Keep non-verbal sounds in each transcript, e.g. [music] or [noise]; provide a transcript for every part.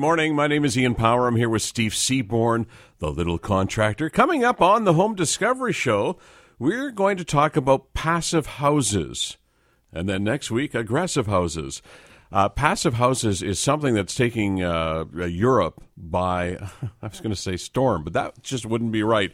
Morning, my name is Ian Power. I'm here with Steve Seaborn, the little contractor. Coming up on the Home Discovery Show, we're going to talk about passive houses. And then next week, aggressive houses. Uh, passive houses is something that's taking uh, Europe by, [laughs] I was going to say storm, but that just wouldn't be right.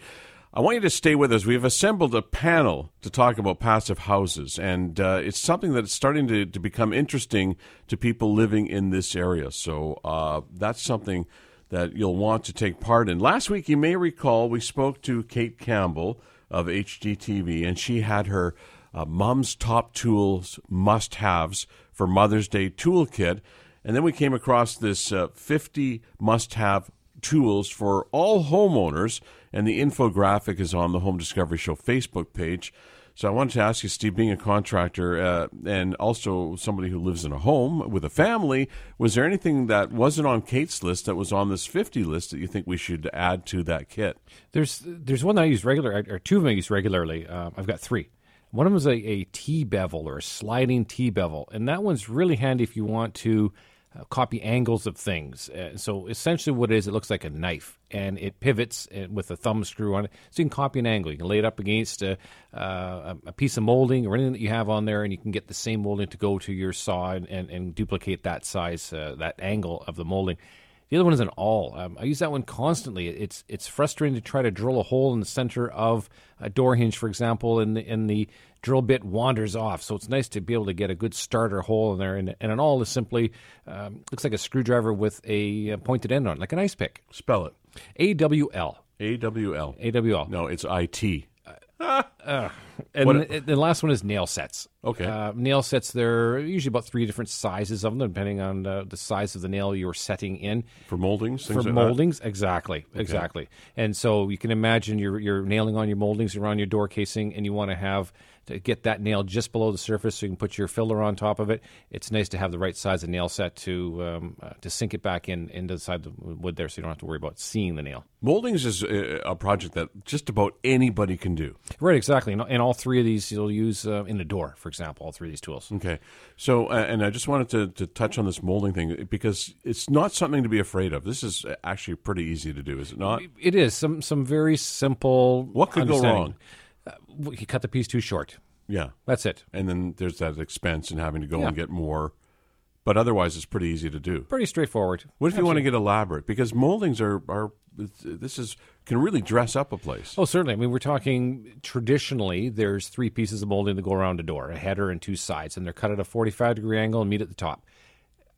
I want you to stay with us. We've assembled a panel to talk about passive houses, and uh, it's something that's starting to, to become interesting to people living in this area. So uh, that's something that you'll want to take part in. Last week, you may recall, we spoke to Kate Campbell of HGTV, and she had her uh, Mom's Top Tools Must Haves for Mother's Day toolkit. And then we came across this uh, 50 must have tools for all homeowners, and the infographic is on the Home Discovery Show Facebook page. So I wanted to ask you, Steve, being a contractor uh, and also somebody who lives in a home with a family, was there anything that wasn't on Kate's list that was on this 50 list that you think we should add to that kit? There's there's one that I use regularly, or two of them I use regularly. Uh, I've got three. One of them is a, a T bevel or a sliding T bevel, and that one's really handy if you want to uh, copy angles of things. Uh, so essentially, what it is, it looks like a knife, and it pivots uh, with a thumb screw on it. So you can copy an angle. You can lay it up against a, uh, a piece of molding or anything that you have on there, and you can get the same molding to go to your saw and, and, and duplicate that size, uh, that angle of the molding. The other one is an awl. Um, I use that one constantly. It's it's frustrating to try to drill a hole in the center of a door hinge, for example, and the, and the drill bit wanders off. So it's nice to be able to get a good starter hole in there. And, and an awl is simply um, looks like a screwdriver with a pointed end on it, like an ice pick. Spell it. A W L. A W L. A W L. No, it's I T. Uh, and the, the, last one is nail sets. Okay. Uh, nail sets, there are usually about three different sizes of them, depending on uh, the size of the nail you're setting in. For moldings? For like moldings, that? exactly. Okay. Exactly. And so you can imagine you're, you're nailing on your moldings around your door casing, and you want to have to get that nail just below the surface so you can put your filler on top of it. It's nice to have the right size of nail set to um, uh, to sink it back in into the side of the wood there so you don't have to worry about seeing the nail. Moldings is a project that just about anybody can do. Right, exactly. And, all three of these you'll use uh, in a door, for example, all three of these tools. Okay. So, uh, and I just wanted to, to touch on this molding thing because it's not something to be afraid of. This is actually pretty easy to do, is it not? It is. Some, some very simple. What could go wrong? Uh, you cut the piece too short. Yeah, that's it. And then there's that expense and having to go yeah. and get more. But otherwise, it's pretty easy to do. Pretty straightforward. What if Absolutely. you want to get elaborate? Because moldings are are this is can really dress up a place. Oh, certainly. I mean, we're talking traditionally. There's three pieces of molding that go around a door: a header and two sides, and they're cut at a 45 degree angle and meet at the top.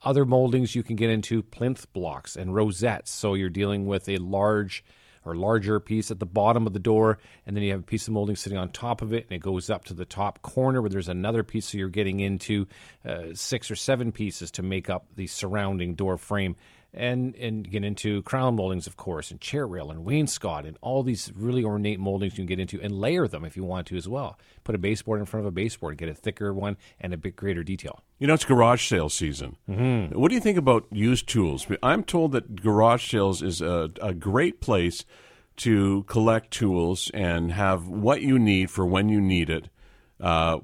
Other moldings you can get into plinth blocks and rosettes. So you're dealing with a large or larger piece at the bottom of the door, and then you have a piece of molding sitting on top of it, and it goes up to the top corner where there's another piece. So you're getting into uh, six or seven pieces to make up the surrounding door frame and and get into crown moldings, of course, and chair rail and wainscot and all these really ornate moldings you can get into and layer them if you want to as well. Put a baseboard in front of a baseboard, get a thicker one and a bit greater detail. You know, it's garage sale season. Mm-hmm. What do you think about used tools? I'm told that garage sales is a, a great place to collect tools and have what you need for when you need it uh,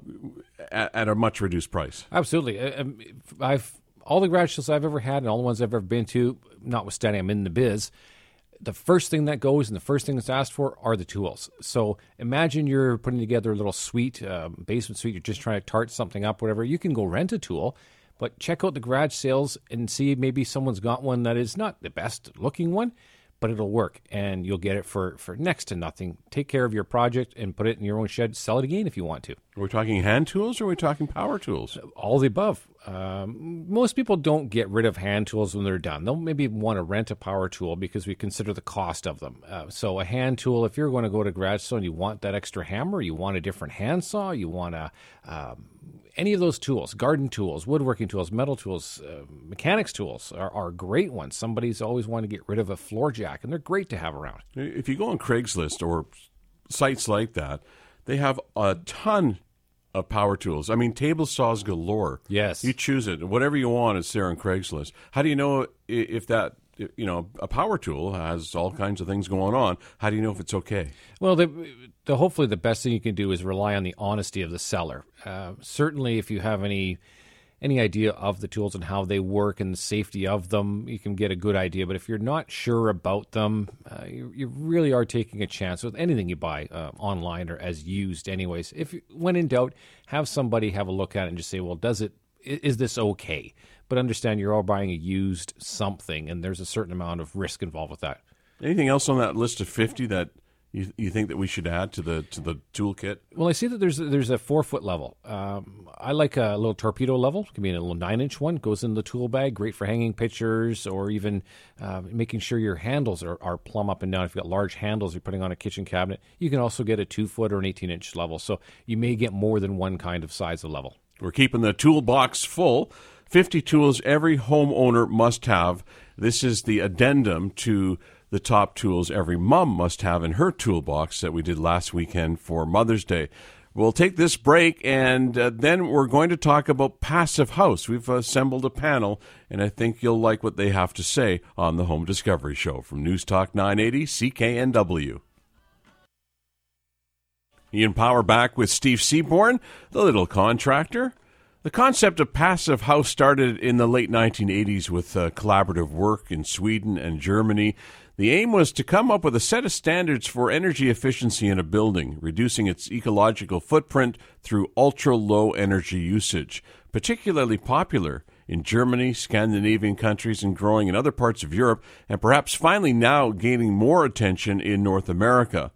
at, at, a much reduced price. Absolutely. Uh, um, I've all the garage sales I've ever had and all the ones I've ever been to, notwithstanding I'm in the biz, the first thing that goes and the first thing that's asked for are the tools. So imagine you're putting together a little suite, uh, basement suite, you're just trying to tart something up, whatever. You can go rent a tool, but check out the garage sales and see maybe someone's got one that is not the best looking one, but it'll work and you'll get it for, for next to nothing. Take care of your project and put it in your own shed. Sell it again if you want to. We're we talking hand tools or are we talking power tools? All the above. Um, most people don't get rid of hand tools when they're done. They'll maybe want to rent a power tool because we consider the cost of them. Uh, so a hand tool, if you're going to go to garage sale and you want that extra hammer, you want a different handsaw, you want a um, any of those tools, garden tools, woodworking tools, metal tools, uh, mechanics tools are, are great ones. Somebody's always wanting to get rid of a floor jack, and they're great to have around. If you go on Craigslist or sites like that, they have a ton of power tools. I mean, table saws galore. Yes. You choose it. Whatever you want is there on Craigslist. How do you know if that you know, a power tool has all kinds of things going on. How do you know if it's okay? Well, the, the hopefully the best thing you can do is rely on the honesty of the seller. Uh, certainly, if you have any any idea of the tools and how they work and the safety of them, you can get a good idea. But if you're not sure about them, uh, you, you, really are taking a chance with anything you buy uh, online or as used, anyways. If when in doubt, have somebody have a look at it and just say, well, does it is this okay? But understand you're all buying a used something, and there's a certain amount of risk involved with that. Anything else on that list of fifty that you, you think that we should add to the to the toolkit? Well, I see that there's there's a four foot level. Um, I like a little torpedo level. It can be a little nine inch one. Goes in the tool bag. Great for hanging pictures or even uh, making sure your handles are, are plumb up and down. If you've got large handles you're putting on a kitchen cabinet, you can also get a two foot or an eighteen inch level. So you may get more than one kind of size of level. We're keeping the toolbox full. 50 tools every homeowner must have. This is the addendum to the top tools every mom must have in her toolbox that we did last weekend for Mother's Day. We'll take this break and uh, then we're going to talk about Passive House. We've assembled a panel and I think you'll like what they have to say on the Home Discovery Show from News Talk 980 CKNW. Ian Power back with Steve Seaborn, the little contractor. The concept of passive house started in the late 1980s with uh, collaborative work in Sweden and Germany. The aim was to come up with a set of standards for energy efficiency in a building, reducing its ecological footprint through ultra low energy usage. Particularly popular in Germany, Scandinavian countries, and growing in other parts of Europe, and perhaps finally now gaining more attention in North America.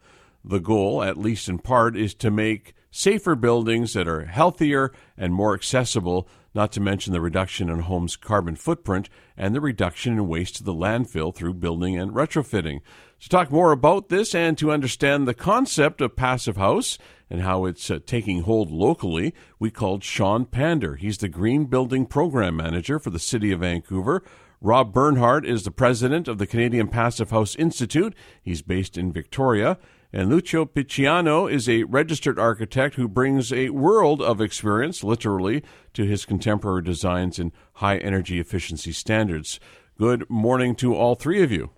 The goal, at least in part, is to make safer buildings that are healthier and more accessible not to mention the reduction in homes' carbon footprint and the reduction in waste to the landfill through building and retrofitting. To talk more about this and to understand the concept of Passive House and how it's uh, taking hold locally, we called Sean Pander. He's the Green Building Program Manager for the City of Vancouver. Rob Bernhardt is the president of the Canadian Passive House Institute. He's based in Victoria. And Lucio Picciano is a registered architect who brings a world of experience, literally, to his contemporary designs in high energy efficiency standards. Good morning to all three of you.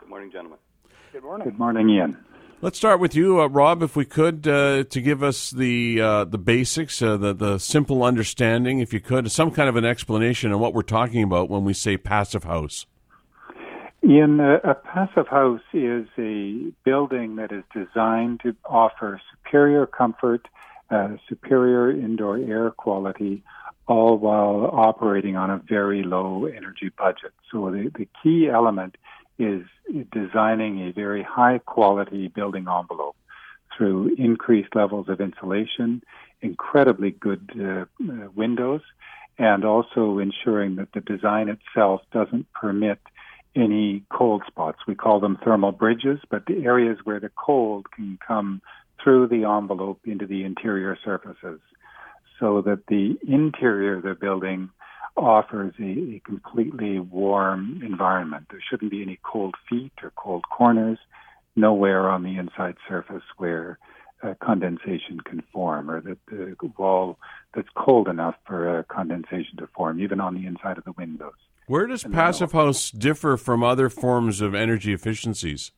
Good morning, gentlemen. Good morning. Good morning, Ian. Let's start with you, uh, Rob, if we could, uh, to give us the uh, the basics, uh, the the simple understanding, if you could, some kind of an explanation on what we're talking about when we say passive house. Ian, a, a passive house is a building that is designed to offer superior comfort, uh, superior indoor air quality, all while operating on a very low energy budget. So the, the key element is designing a very high quality building envelope through increased levels of insulation, incredibly good uh, uh windows, and also ensuring that the design itself doesn't permit any cold spots. We call them thermal bridges, but the areas where the cold can come through the envelope into the interior surfaces so that the interior of the building offers a, a completely warm environment. There shouldn't be any cold feet or cold corners, nowhere on the inside surface where uh, condensation can form or that the wall that's cold enough for uh, condensation to form, even on the inside of the windows. Where does Passive House differ from other forms of energy efficiencies?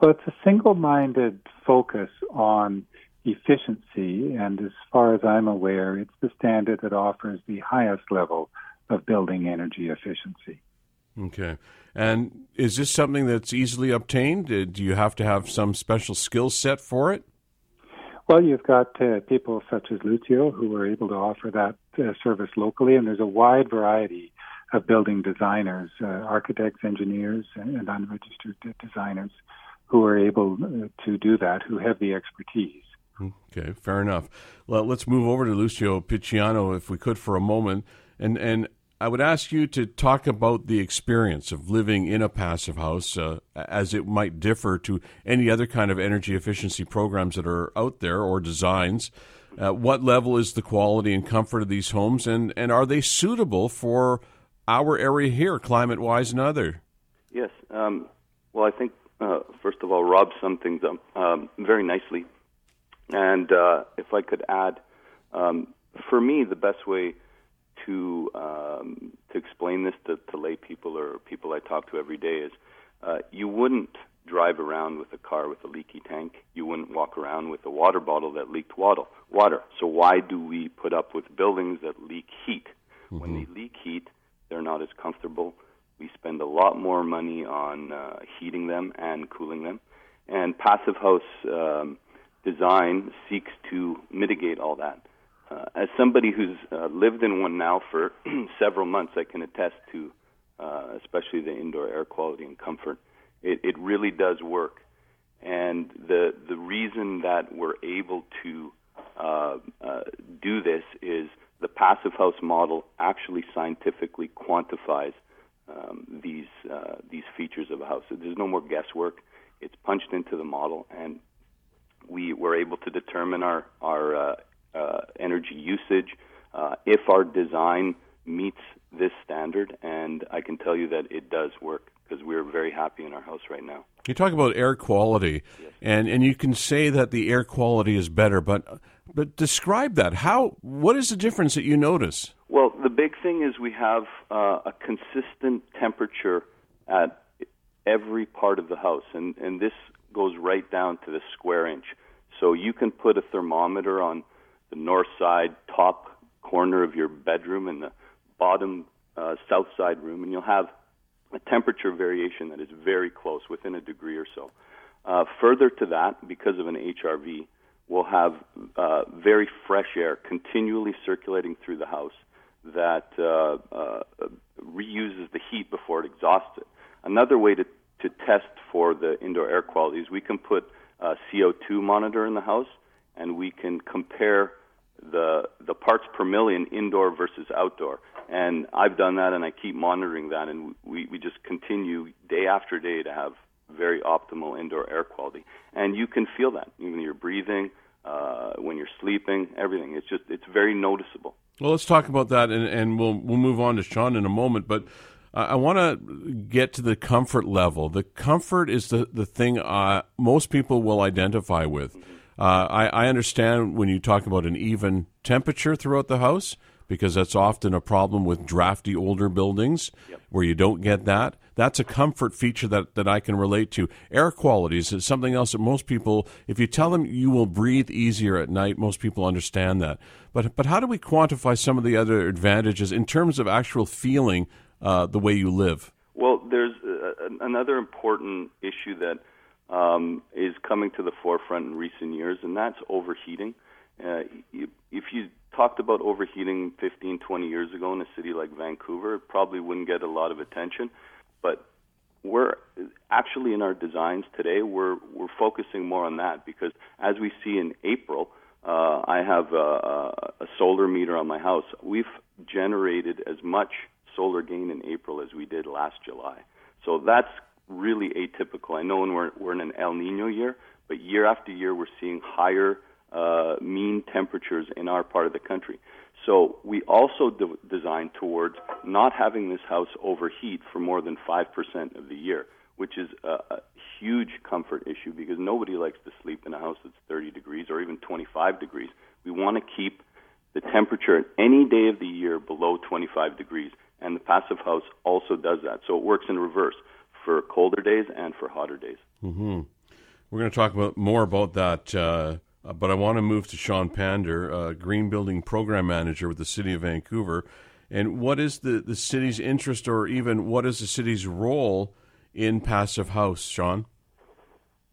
Well, it's a single minded focus on efficiency, and as far as I'm aware, it's the standard that offers the highest level of building energy efficiency. Okay. And is this something that's easily obtained? Uh, do you have to have some special skill set for it? Well, you've got uh, people such as Lucio who are able to offer that uh, service locally, and there's a wide variety of building designers, uh, architects, engineers, and unregistered designers who are able uh, to do that, who have the expertise. Okay, fair enough. Well, let's move over to Lucio Picciano, if we could, for a moment, and and I would ask you to talk about the experience of living in a passive house, uh, as it might differ to any other kind of energy efficiency programs that are out there or designs. Uh, what level is the quality and comfort of these homes, and, and are they suitable for our area here, climate wise and other? Yes. Um, well, I think, uh, first of all, Rob summed things up um, very nicely. And uh, if I could add, um, for me, the best way to um, to explain this to, to lay people or people I talk to every day is uh, you wouldn't drive around with a car with a leaky tank. You wouldn't walk around with a water bottle that leaked water. Water. So why do we put up with buildings that leak heat? Mm-hmm. When they leak heat, they're not as comfortable. We spend a lot more money on uh, heating them and cooling them. And passive house um, design seeks to mitigate all that. Uh, as somebody who's uh, lived in one now for [clears throat] several months, I can attest to, uh, especially the indoor air quality and comfort. It, it really does work, and the the reason that we're able to uh, uh, do this is the passive house model actually scientifically quantifies um, these uh, these features of a house. So there's no more guesswork. It's punched into the model, and we were able to determine our our uh, uh, energy usage uh, if our design meets this standard. And I can tell you that it does work because we're very happy in our house right now. You talk about air quality, yes. and and you can say that the air quality is better, but but describe that. How? What is the difference that you notice? Well, the big thing is we have uh, a consistent temperature at every part of the house, and and this goes right down to the square inch. So you can put a thermometer on the north side top corner of your bedroom and the bottom uh, south side room, and you'll have a temperature variation that is very close, within a degree or so. Uh, further to that, because of an HRV, we'll have uh, very fresh air continually circulating through the house that uh, uh, reuses the heat before it exhausts it. Another way to, to test for the indoor air quality is we can put a CO2 monitor in the house and we can compare the the parts per million indoor versus outdoor. And I've done that, and I keep monitoring that, and we we just continue day after day to have very optimal indoor air quality. And you can feel that even you're breathing, uh, when you're sleeping, everything. It's just it's very noticeable. Well, let's talk about that, and, and we'll we'll move on to Sean in a moment, but. I want to get to the comfort level. The comfort is the, the thing uh, most people will identify with. Mm-hmm uh, I, I understand when you talk about an even temperature throughout the house because that's often a problem with drafty older buildings yep. where you don't get that. That's a comfort feature that, that I can relate to. Air quality is something else that most people, if you tell them you will breathe easier at night, most people understand that. But but how do we quantify some of the other advantages in terms of actual feeling uh, the way you live? Well, there's uh, another important issue that um, is coming to the forefront in recent years, and that's overheating. Uh, if you talked about overheating 15, 20 years ago in a city like Vancouver, it probably wouldn't get a lot of attention. But we're actually in our designs today, we're we're focusing more on that because as we see in April, uh, I have a, a solar meter on my house. We've generated as much solar gain in April as we did last July. So that's really atypical. I know when we're, we're in an El Nino year, but year after year we're seeing higher uh, mean temperatures in our part of the country. So we also de- designed towards not having this house overheat for more than 5% of the year, which is a, a huge comfort issue because nobody likes to sleep in a house that's 30 degrees or even 25 degrees. We want to keep the temperature any day of the year below 25 degrees, and the passive house also does that. So it works in reverse for colder days and for hotter days. Mm-hmm. We're going to talk about more about that, uh, but I want to move to Sean Pander, uh, Green Building Program Manager with the City of Vancouver. And what is the, the city's interest, or even what is the city's role in Passive House, Sean?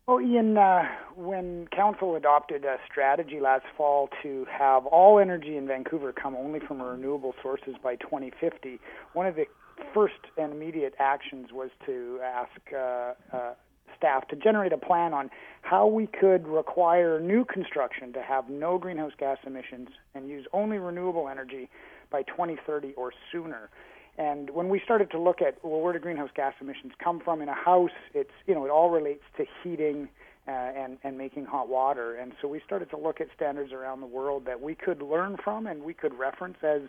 Well, Ian, uh, when council adopted a strategy last fall to have all energy in Vancouver come only from renewable sources by 2050, one of the first and immediate actions was to ask uh, uh, staff to generate a plan on how we could require new construction to have no greenhouse gas emissions and use only renewable energy by 2030 or sooner. And when we started to look at well, where do greenhouse gas emissions come from in a house, it's you know it all relates to heating uh, and and making hot water. And so we started to look at standards around the world that we could learn from and we could reference as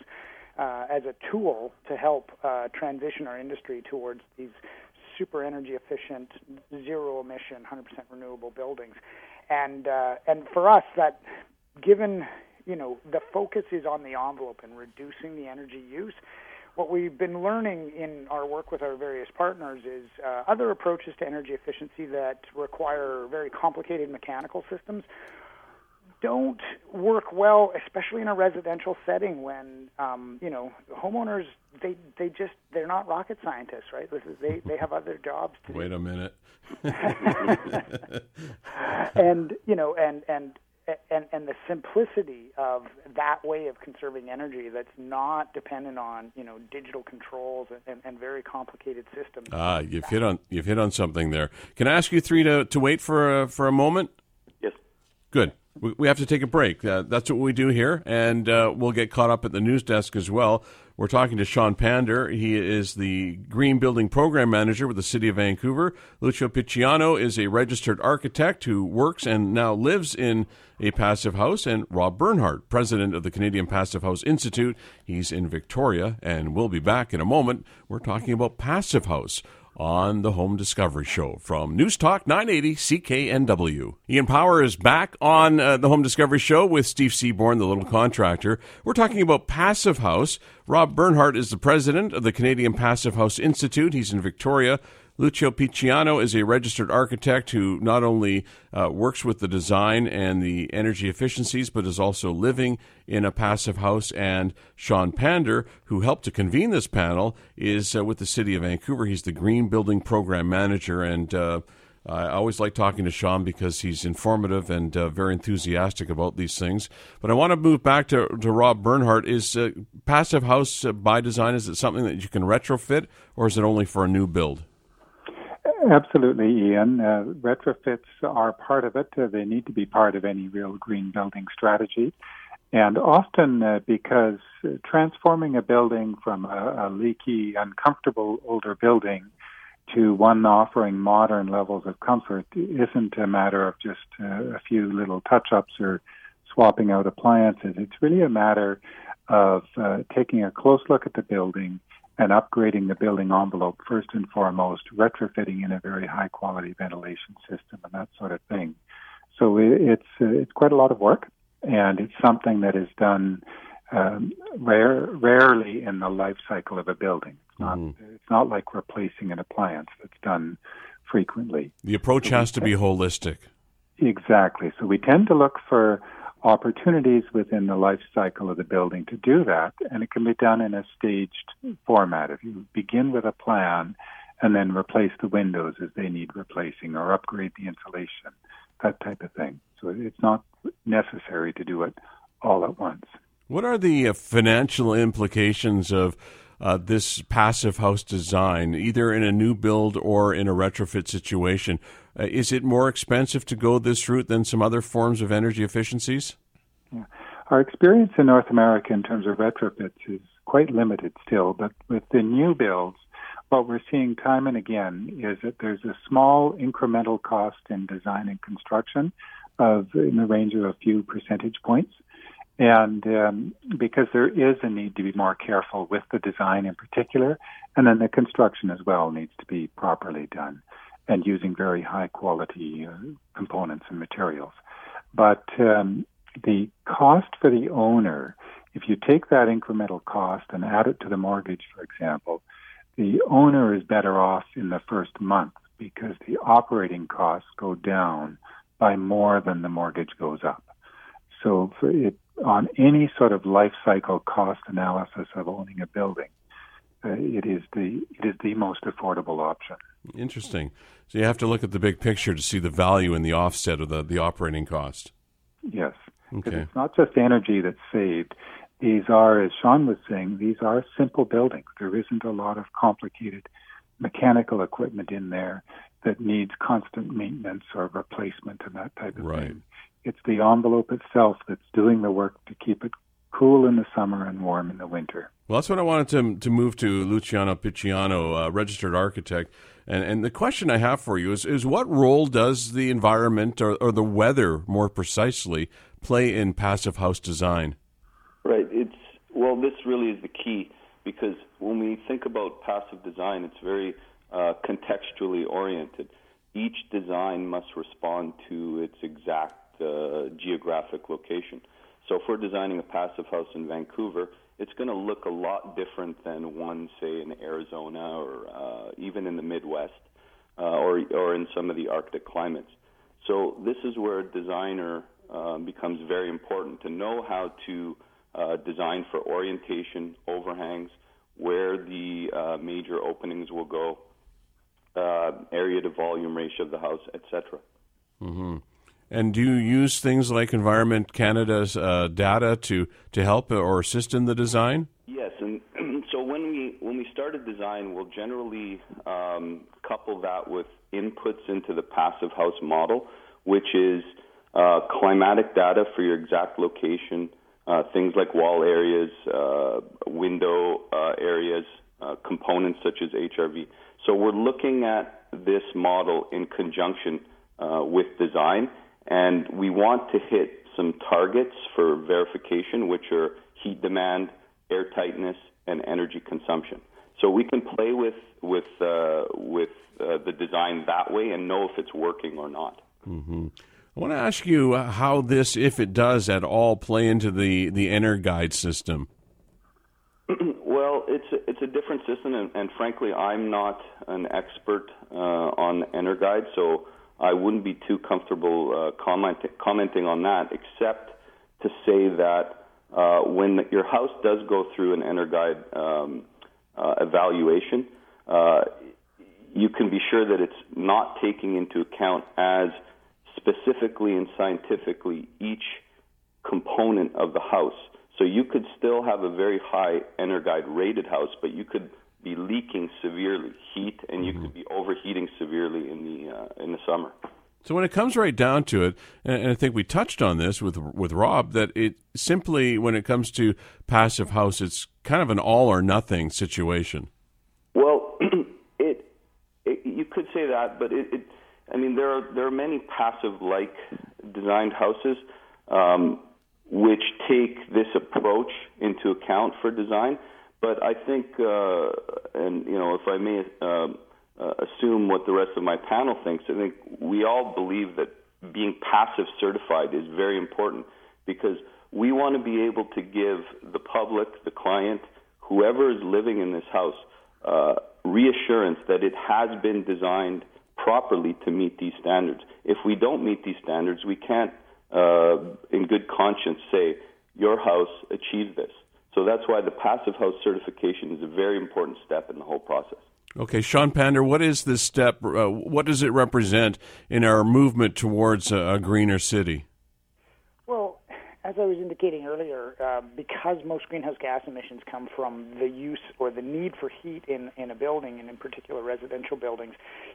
uh, as a tool to help uh, transition our industry towards these super energy efficient, zero emission, 100% renewable buildings. And uh, and for us, that given you know the focus is on the envelope and reducing the energy use, what we've been learning in our work with our various partners is uh, other approaches to energy efficiency that require very complicated mechanical systems don't work well, especially in a residential setting when um, you know homeowners they they just they're not rocket scientists, right? This is, they they have other jobs to Wait do. a minute. [laughs] [laughs] and you know and and and and the simplicity of that way of conserving energy that's not dependent on you know digital controls and, and, and very complicated systems. Ah, you've hit on you've hit on something there. Can I ask you three to, to wait for a, for a moment? Yes. Good. We, have to take a break. Uh, that's what we do here, and uh, we'll get caught up at the news desk as well. We're talking to Sean Pander. He is the Green Building Program Manager with the City of Vancouver. Lucio Picciano is a registered architect who works and now lives in a passive house. And Rob Bernhardt, President of the Canadian Passive House Institute. He's in Victoria, and we'll be back in a moment. We're talking about Passive House on the Home Discovery Show from News Talk 980 CKNW. Ian Power is back on uh, the Home Discovery Show with Steve Seaborn, the little contractor. We're talking about Passive House. Rob Bernhardt is the president of the Canadian Passive House Institute. He's in Victoria. Lucio Picciano is a registered architect who not only uh, works with the design and the energy efficiencies, but is also living in a passive house. And Sean Pander, who helped to convene this panel, is uh, with the City of Vancouver. He's the Green Building Program Manager. And uh, I always like talking to Sean because he's informative and uh, very enthusiastic about these things. But I want to move back to, to Rob Bernhardt. Is uh, passive house uh, by design, is it something that you can retrofit or is it only for a new build? Absolutely, Ian. Uh, retrofits are part of it. Uh, they need to be part of any real green building strategy. And often, uh, because transforming a building from a, a, leaky, uncomfortable older building to one offering modern levels of comfort isn't a matter of just uh, a few little touch ups or swapping out appliances. It's really a matter of uh, taking a close look at the building and upgrading the building envelope first and foremost, retrofitting in a very high quality ventilation system and that sort of thing. So it's uh, it's quite a lot of work, and it's something that is done um, rare, rarely in the life cycle of a building. It's not mm-hmm. it's not like replacing an appliance that's done frequently. The approach has to be holistic. Exactly. So we tend to look for opportunities within the life cycle of the building to do that, and it can be done in a staged format. If you begin with a plan and then replace the windows as they need replacing or upgrade the insulation, that type of thing. So it's not necessary to do it all at once. What are the uh, financial implications of uh, this passive house design, either in a new build or in a retrofit situation? Uh, is it more expensive to go this route than some other forms of energy efficiencies? Yeah. Our experience in North America in terms of retrofits is quite limited still, but with the new builds, what we're seeing time and again is that there's a small incremental cost in design and construction of in the range of a few percentage points. And um, because there is a need to be more careful with the design in particular, and then the construction as well needs to be properly done and using very high quality uh, components and materials. But um, the cost for the owner, if you take that incremental cost and add it to the mortgage, for example, the owner is better off in the first month because the operating costs go down by more than the mortgage goes up. So it, on any sort of life cycle cost analysis of owning a building, uh, it is the it is the most affordable option. Interesting. So you have to look at the big picture to see the value in the offset of the, the operating cost. Yes. Okay. It's not just energy that's saved. These are, as Sean was saying, these are simple buildings. There isn't a lot of complicated mechanical equipment in there that needs constant maintenance or replacement and that type of right. thing. It's the envelope itself that's doing the work to keep it cool in the summer and warm in the winter. Well, that's what I wanted to, to move to Luciano Picciano, registered architect. And, and the question I have for you is, is what role does the environment or, or the weather, more precisely, play in passive house design? Right. It's well, this really is the key because when we think about passive design, it's very uh, contextually oriented. Each design must respond to its exact uh, geographic location. So if we're designing a passive house in Vancouver, it's going to look a lot different than one, say, in Arizona or uh, even in the Midwest uh, or, or in some of the Arctic climates. So this is where a designer um, becomes very important to know how to uh, design for orientation, overhangs, where the uh, major openings will go, uh, area to volume ratio of the house, etc. Mm-hmm. And do you use things like Environment Canada's uh, data to, to help or assist in the design? Yes, and [clears throat] so when we when we start a design, we'll generally um, couple that with inputs into the passive house model, which is uh, climatic data for your exact location, uh, things like wall areas, uh, window uh, areas, uh, components such as HRV. So we're looking at this model in conjunction with design and we want to hit some targets for verification, which are heat demand, air tightness, and energy consumption. So we can play with with uh, with uh, the design that way and know if it's working or not. Mm-hmm. I want to ask you uh, how this, if it does at all, play into the the EnerGuide system. [clears throat] well, it's a, it's a different system, and, and frankly, I'm not an expert uh, on EnerGuide, so I wouldn't be too comfortable uh, comment, commenting on that, except to say that uh, when your house does go through an EnerGuide um, uh, evaluation, uh, you can be sure that it's not taking into account as specifically and scientifically each component of the house. So you could still have a very high EnerGuide rated house, but you could be leaking severely, heat, and you mm-hmm. could be overheating severely in the uh, in the summer. So when it comes right down to it, and I think we touched on this with with Rob, that it simply when it comes to passive house, it's kind of an all or nothing situation. Well, [clears throat] it, it you could say that, but it, it I mean there are there are many passive like designed houses um, which take this approach into account for design. But I think, uh, and you know, if I may uh, uh, assume what the rest of my panel thinks, I think we all believe that being passive certified is very important because we want to be able to give the public, the client, whoever is living in this house, uh, reassurance that it has been designed properly to meet these standards. If we don't meet these standards, we can't, uh, in good conscience, say your house achieved this. So that's why the passive house certification is a very important step in the whole process. Okay, Sean Pander, what is this step? Uh, what does it represent in our movement towards a, a greener city? As I was indicating earlier, uh, because most greenhouse gas emissions come from the use or the need for heat in, in a building, and in particular residential buildings,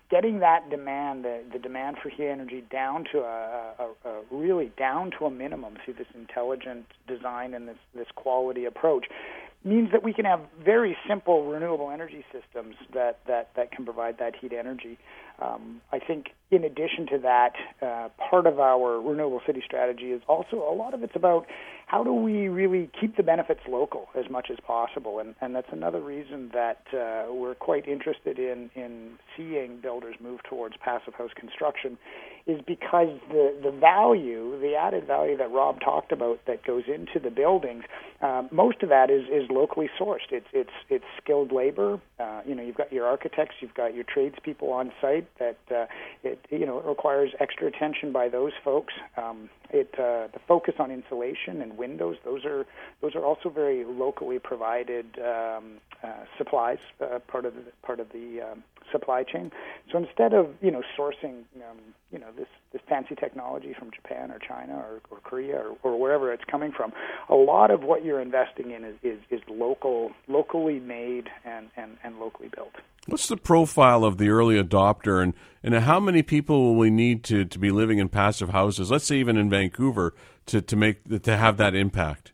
getting that demand, the, the demand for heat energy, down to a, a, a really down to a minimum through this intelligent design and this, this quality approach means that we can have very simple renewable energy systems that, that, that can provide that heat energy. Um, I think, in addition to that, uh, part of our renewable city strategy is also a lot of it's about how do we really keep the benefits local as much as possible, and, and that's another reason that uh, we're quite interested in in seeing builders move towards passive house construction, is because the the value, the added value that Rob talked about that goes into the buildings, uh, most of that is is locally sourced. It's it's it's skilled labor. Uh, you know, you've got your architects, you've got your tradespeople on site that uh, it you know it requires extra attention by those folks. Um, it uh, the focus on insulation and windows; those are those are also very locally provided um, uh, supplies, uh, part of the, part of the um, supply chain. So instead of you know sourcing um, you know this this fancy technology from Japan or China or, or Korea or, or wherever it's coming from, a lot of what you're investing in is, is, is local, locally made and, and, and locally built. What's the profile of the early adopter, and, and how many people will we need to, to be living in passive houses? Let's say even in Vancouver to, to make to have that impact.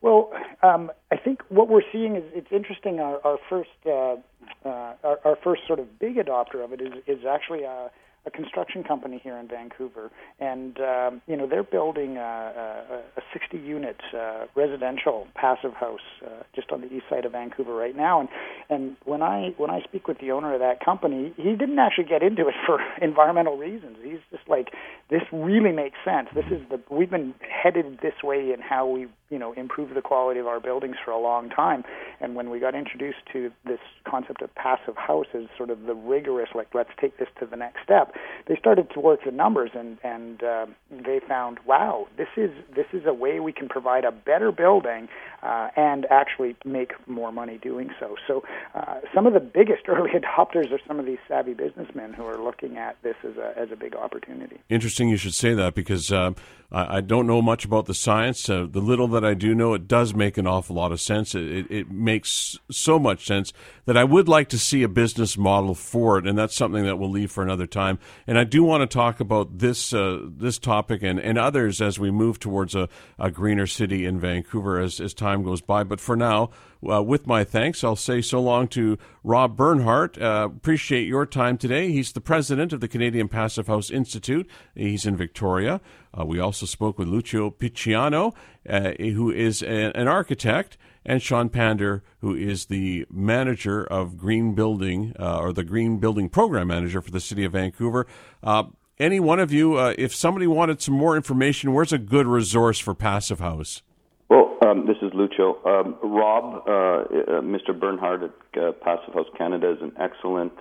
Well, um, I think what we're seeing is it's interesting. Our, our first uh, uh, our, our, first sort of big adopter of it is is actually a, a construction company here in Vancouver, and um, you know they're building a, a, a 60 unit uh, residential passive house uh, just on the east side of Vancouver right now. And and when I when I speak with the owner of that company, he didn't actually get into it [laughs] for environmental reasons. He's just like this really makes sense. This is the we've been headed this way in how we you know improve the quality of our buildings for a long time. And when we got introduced to this concept of passive house as sort of the rigorous, like let's take this to the next step, they started to work the numbers and and uh, they found, wow, this is this is a way we can provide a better building uh, and actually make more money doing so. So uh, some of the biggest [laughs] early adopters are some of these savvy businessmen who are looking at this as a as a big opportunity. Interesting, you should say that because uh, I, don't know much about the science. Uh, the little that I do know, it does make an awful lot of sense. It, it, it, makes so much sense that I would like to see a business model for it, and that's something that we'll leave for another time. And I do want to talk about this uh, this topic and, and others as we move towards a, a greener city in Vancouver as, as time goes by. But for now, uh, with my thanks, I'll say so long to Rob Bernhardt. Uh, appreciate your time today. He's the president of the Canadian Passive House Institute. He's in Victoria. Uh, we also spoke with Lucio Picciano, uh, who is a, an architect, and Sean Pander, who is the manager of Green Building, uh, or the Green Building Program Manager for the City of Vancouver. Uh, any one of you, uh, if somebody wanted some more information, where's a good resource for Passive House? Well, um, this is Lucio. Um, Rob, uh, Mr. Bernhardt at Passive House Canada is an excellent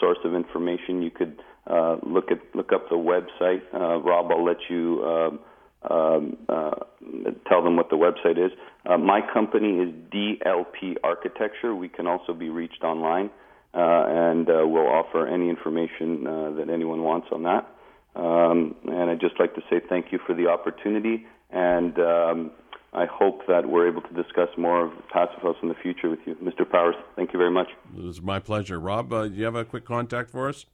source of information. You could uh, look at look up the website. Uh, Rob, I'll let you um, um, uh, tell them what the website is. Uh, my company is DLP Architecture. We can also be reached online, uh, and uh, we'll offer any information that anyone wants on that. Um, and I'd just like to say thank you for the opportunity, and um, I hope that we're able to discuss more of Passive House in the future with you. Mr. Powers, thank you very much. It was my pleasure. Rob, do you have a quick contact for us?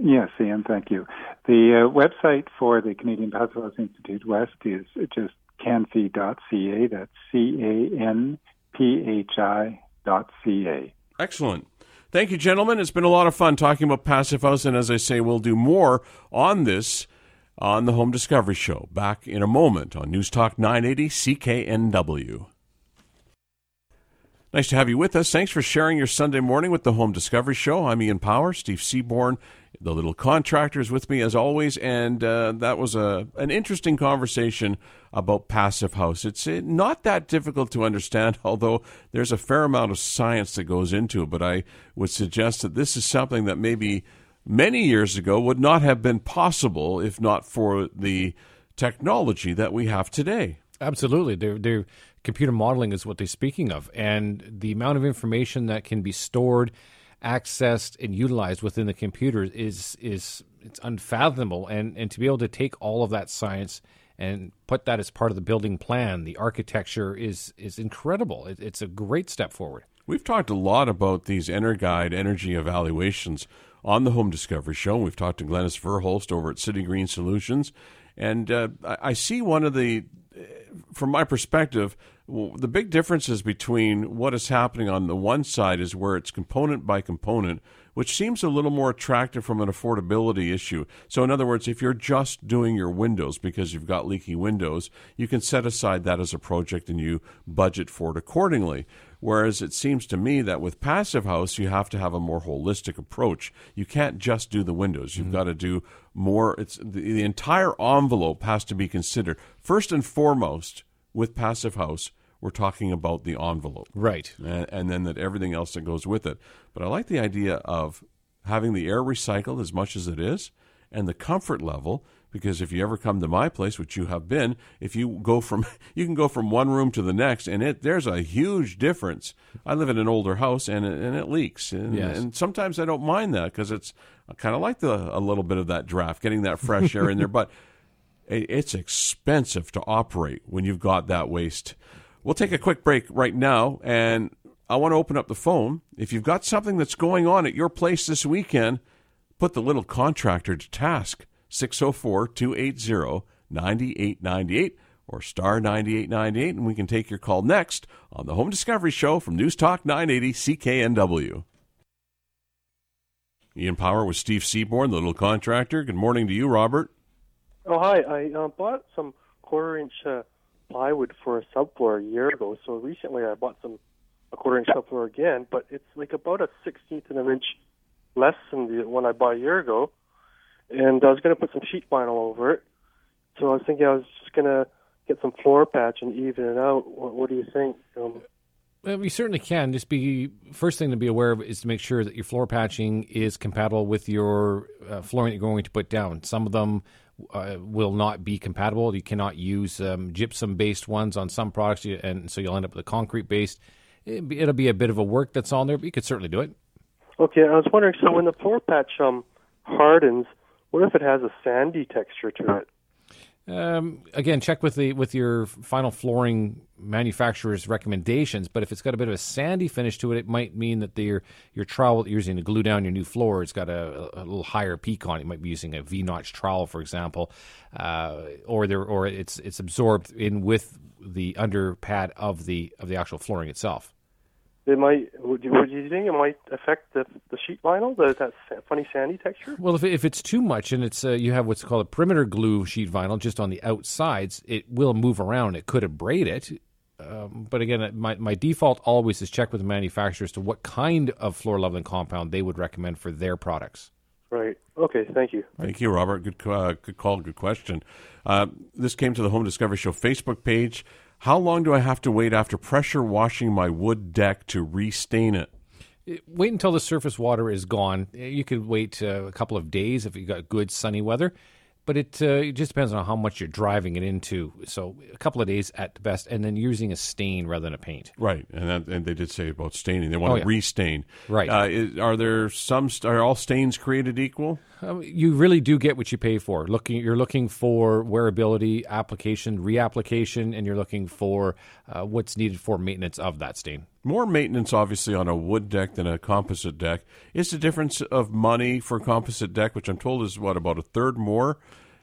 Yes, Ian, thank you. The uh, website for the Canadian Passive House Institute West is just canphi.ca. That's C A N P H I dot C A. Excellent. Thank you, gentlemen. It's been a lot of fun talking about Passive House, and as I say, we'll do more on this on the Home Discovery Show. Back in a moment on News Talk 980 CKNW. Nice to have you with us. Thanks for sharing your Sunday morning with the Home Discovery Show. I'm Ian Power. Steve Seaborn the little contractors with me as always, and uh, that was a an interesting conversation about passive house. It's uh, not that difficult to understand, [laughs] although there's a fair amount of science that goes into it. But I would suggest that this is something that maybe many years ago would not have been possible if not for the technology that we have today. Absolutely, they're, they're computer modeling is what they're speaking of, and the amount of information that can be stored accessed and utilized within the computer is is it's unfathomable. And and to be able to take all of that science and put that as part of the building plan the architecture is is incredible. It, it's a great step forward we've talked a lot about these EnerGuide energy evaluations on the home discovery show we've talked to glennis verholst over at city green solutions. And uh, I see one of the from my perspective the big differences between what is happening on the one side is where it's component by component, which seems a little more attractive from an affordability issue. So, in other words, if you're just doing your windows because you've got leaky windows, you can set aside that as a project and you budget for it accordingly. Whereas it seems to me that with Passive House, you have to have a more holistic approach. You can't just do the windows. You've mm-hmm. got to do more. It's the, the entire envelope has to be considered. First and foremost, with Passive House, we're talking about the envelope. Right. And, and, then that everything else that goes with it. But I like the idea of having the air recycled as much as it is and the comfort level because if you ever come to my place which you have been if you go from [laughs] you can go from one room to the next and it there's a huge difference i live in an older house and it, and it leaks and, yes. and sometimes i don't mind that because it's i kind of like the a little bit of that draft getting that fresh air in there [laughs] but eh, it's expensive to operate when you've got that waste. We'll take a quick break right now, and I want to open up the phone. If you've got something that's going on at your place this weekend, put the little contractor to task. 604 280 9898 or star 9898, and we can take your call next on the Home Discovery Show from News Talk 980 CKNW. Ian Power with Steve Seaborn, the little contractor. Good morning to you, Robert. Oh, hi. I uh, bought some quarter inch uh, plywood for a subfloor a year ago. So recently I bought some a quarter inch subfloor again, but it's like about a sixteenth of an inch less than the one I bought a year ago. And I was going to put some sheet vinyl over it. So I was thinking I was just going to get some floor patch and even it out. What, what do you think? Um, well, you certainly can. Just be first thing to be aware of is to make sure that your floor patching is compatible with your uh, flooring that you're going to put down. Some of them uh, will not be compatible. You cannot use um, gypsum based ones on some products, and so you'll end up with a concrete based. It'll be a bit of a work that's on there, but you could certainly do it. Okay, I was wondering. So when the floor patch um, hardens, what if it has a sandy texture to it? Um, again, check with the with your final flooring manufacturer's recommendations. But if it's got a bit of a sandy finish to it, it might mean that your your trowel that you're using to glue down your new floor, it's got a, a little higher peak on it. You might be using a V notch trowel, for example, uh, or there or it's it's absorbed in with the under pad of the of the actual flooring itself it might. Would you, would you think it might affect the the sheet vinyl, the, that funny sandy texture? Well, if if it's too much and it's uh, you have what's called a perimeter glue sheet vinyl just on the outsides, it will move around. It could abrade it. Um, but again, my my default always is check with the manufacturer as to what kind of floor leveling compound they would recommend for their products. Right. Okay. Thank you. Thank you, Robert. Good, uh, good call. Good question. Uh, this came to the Home Discovery Show Facebook page. How long do I have to wait after pressure washing my wood deck to restain it? Wait until the surface water is gone. You could wait uh, a couple of days if you've got good sunny weather but it, uh, it just depends on how much you're driving it into. So a couple of days at the best, and then using a stain rather than a paint. Right, and that, and they did say about staining. They want oh, to yeah. restain. Right. Uh, is, are there some? Are all stains created equal? Um, you really do get what you pay for. Looking, you're looking for wearability, application, reapplication, and you're looking for uh, what's needed for maintenance of that stain. More maintenance, obviously, on a wood deck than a composite deck. Is the difference of money for a composite deck, which I'm told is what about a third more?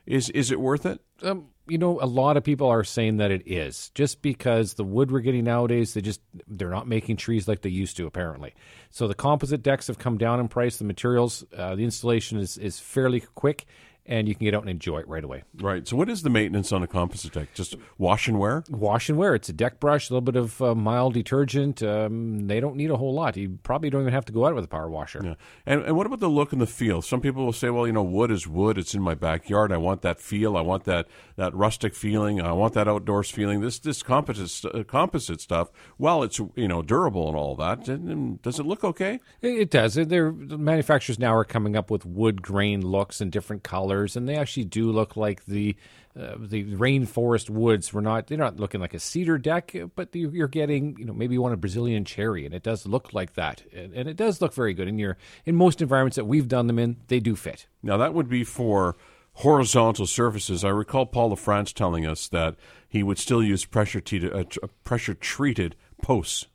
Is is it worth it? Um, you know, a lot of people are saying that it is just because the wood we're getting nowadays, they just they're not making trees like they used to apparently. So the composite decks have come down in price. The materials, uh, the installation is is fairly quick, and you can get out and enjoy it right away. Right. So, what is the maintenance on a composite deck? Just wash and wear? Wash and wear. It's a deck brush, a little bit of uh, mild detergent. Um, they don't need a whole lot. You probably don't even have to go out with a power washer. Yeah. And, and what about the look and the feel? Some people will say, well, you know, wood is wood. It's in my backyard. I want that feel. I want that, that rustic feeling. I want that outdoors feeling. This this composite uh, composite stuff. Well, it's you know durable and all that. And, does it look okay? It, it does. They're, the manufacturers now are coming up with wood grain looks and different colors colors, and they actually do look like the uh, the rainforest woods. We're not they're not looking like a cedar deck, but you're getting you know maybe you want a Brazilian cherry, and it does look like that, and, and it does look very good. In your in most environments that we've done them in, they do fit. Now that would be for horizontal surfaces. I recall Paul LaFrance telling us that he would still use pressure, te- uh, pressure treated posts.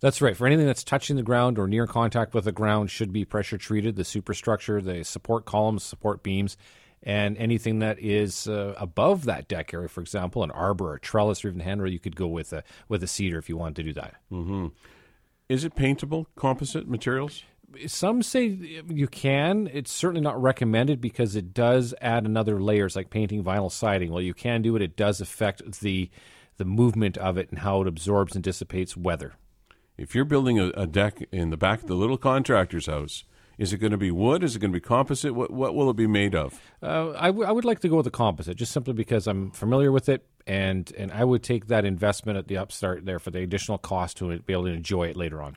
That's right. For anything that's touching the ground or near contact with the ground should be pressure treated. The superstructure, the support columns, support beams, and anything that is uh, above that deck area, for example, an arbor, a trellis, or even handrail, you could go with a with a cedar if you wanted to do that. Mm-hmm. Is it paintable composite materials? Some say you can. It's certainly not recommended because it does add another layers like painting vinyl siding. Well, you can do it. It does affect the the movement of it and how it absorbs and dissipates weather. If you're building a, a deck in the back of the little contractor's house, is it going to be wood? Is it going to be composite? What what will it be made of? Uh, I, w- I would like to go with the composite, just simply because I'm familiar with it, and and I would take that investment at the upstart there for the additional cost to be able to enjoy it later on.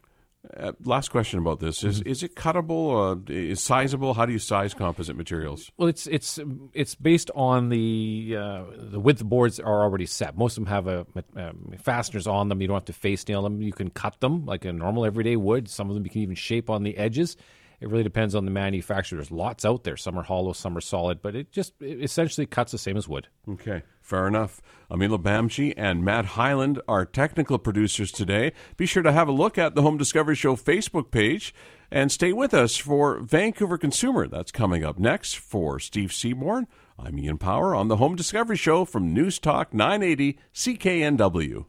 Uh, last question about this is: mm-hmm. Is it cuttable? Uh, is sizable? How do you size composite materials? Well, it's it's it's based on the uh, the width boards are already set. Most of them have a, um, fasteners on them. You don't have to face nail them. You can cut them like a normal everyday wood. Some of them you can even shape on the edges. It really depends on the manufacturer. There's lots out there. Some are hollow, some are solid, but it just it essentially cuts the same as wood. Okay, fair enough. Amila Bamji and Matt Highland are technical producers today. Be sure to have a look at the Home Discovery Show Facebook page and stay with us for Vancouver Consumer. That's coming up next for Steve Seaborn. I'm Ian Power on the Home Discovery Show from News Talk 980 CKNW.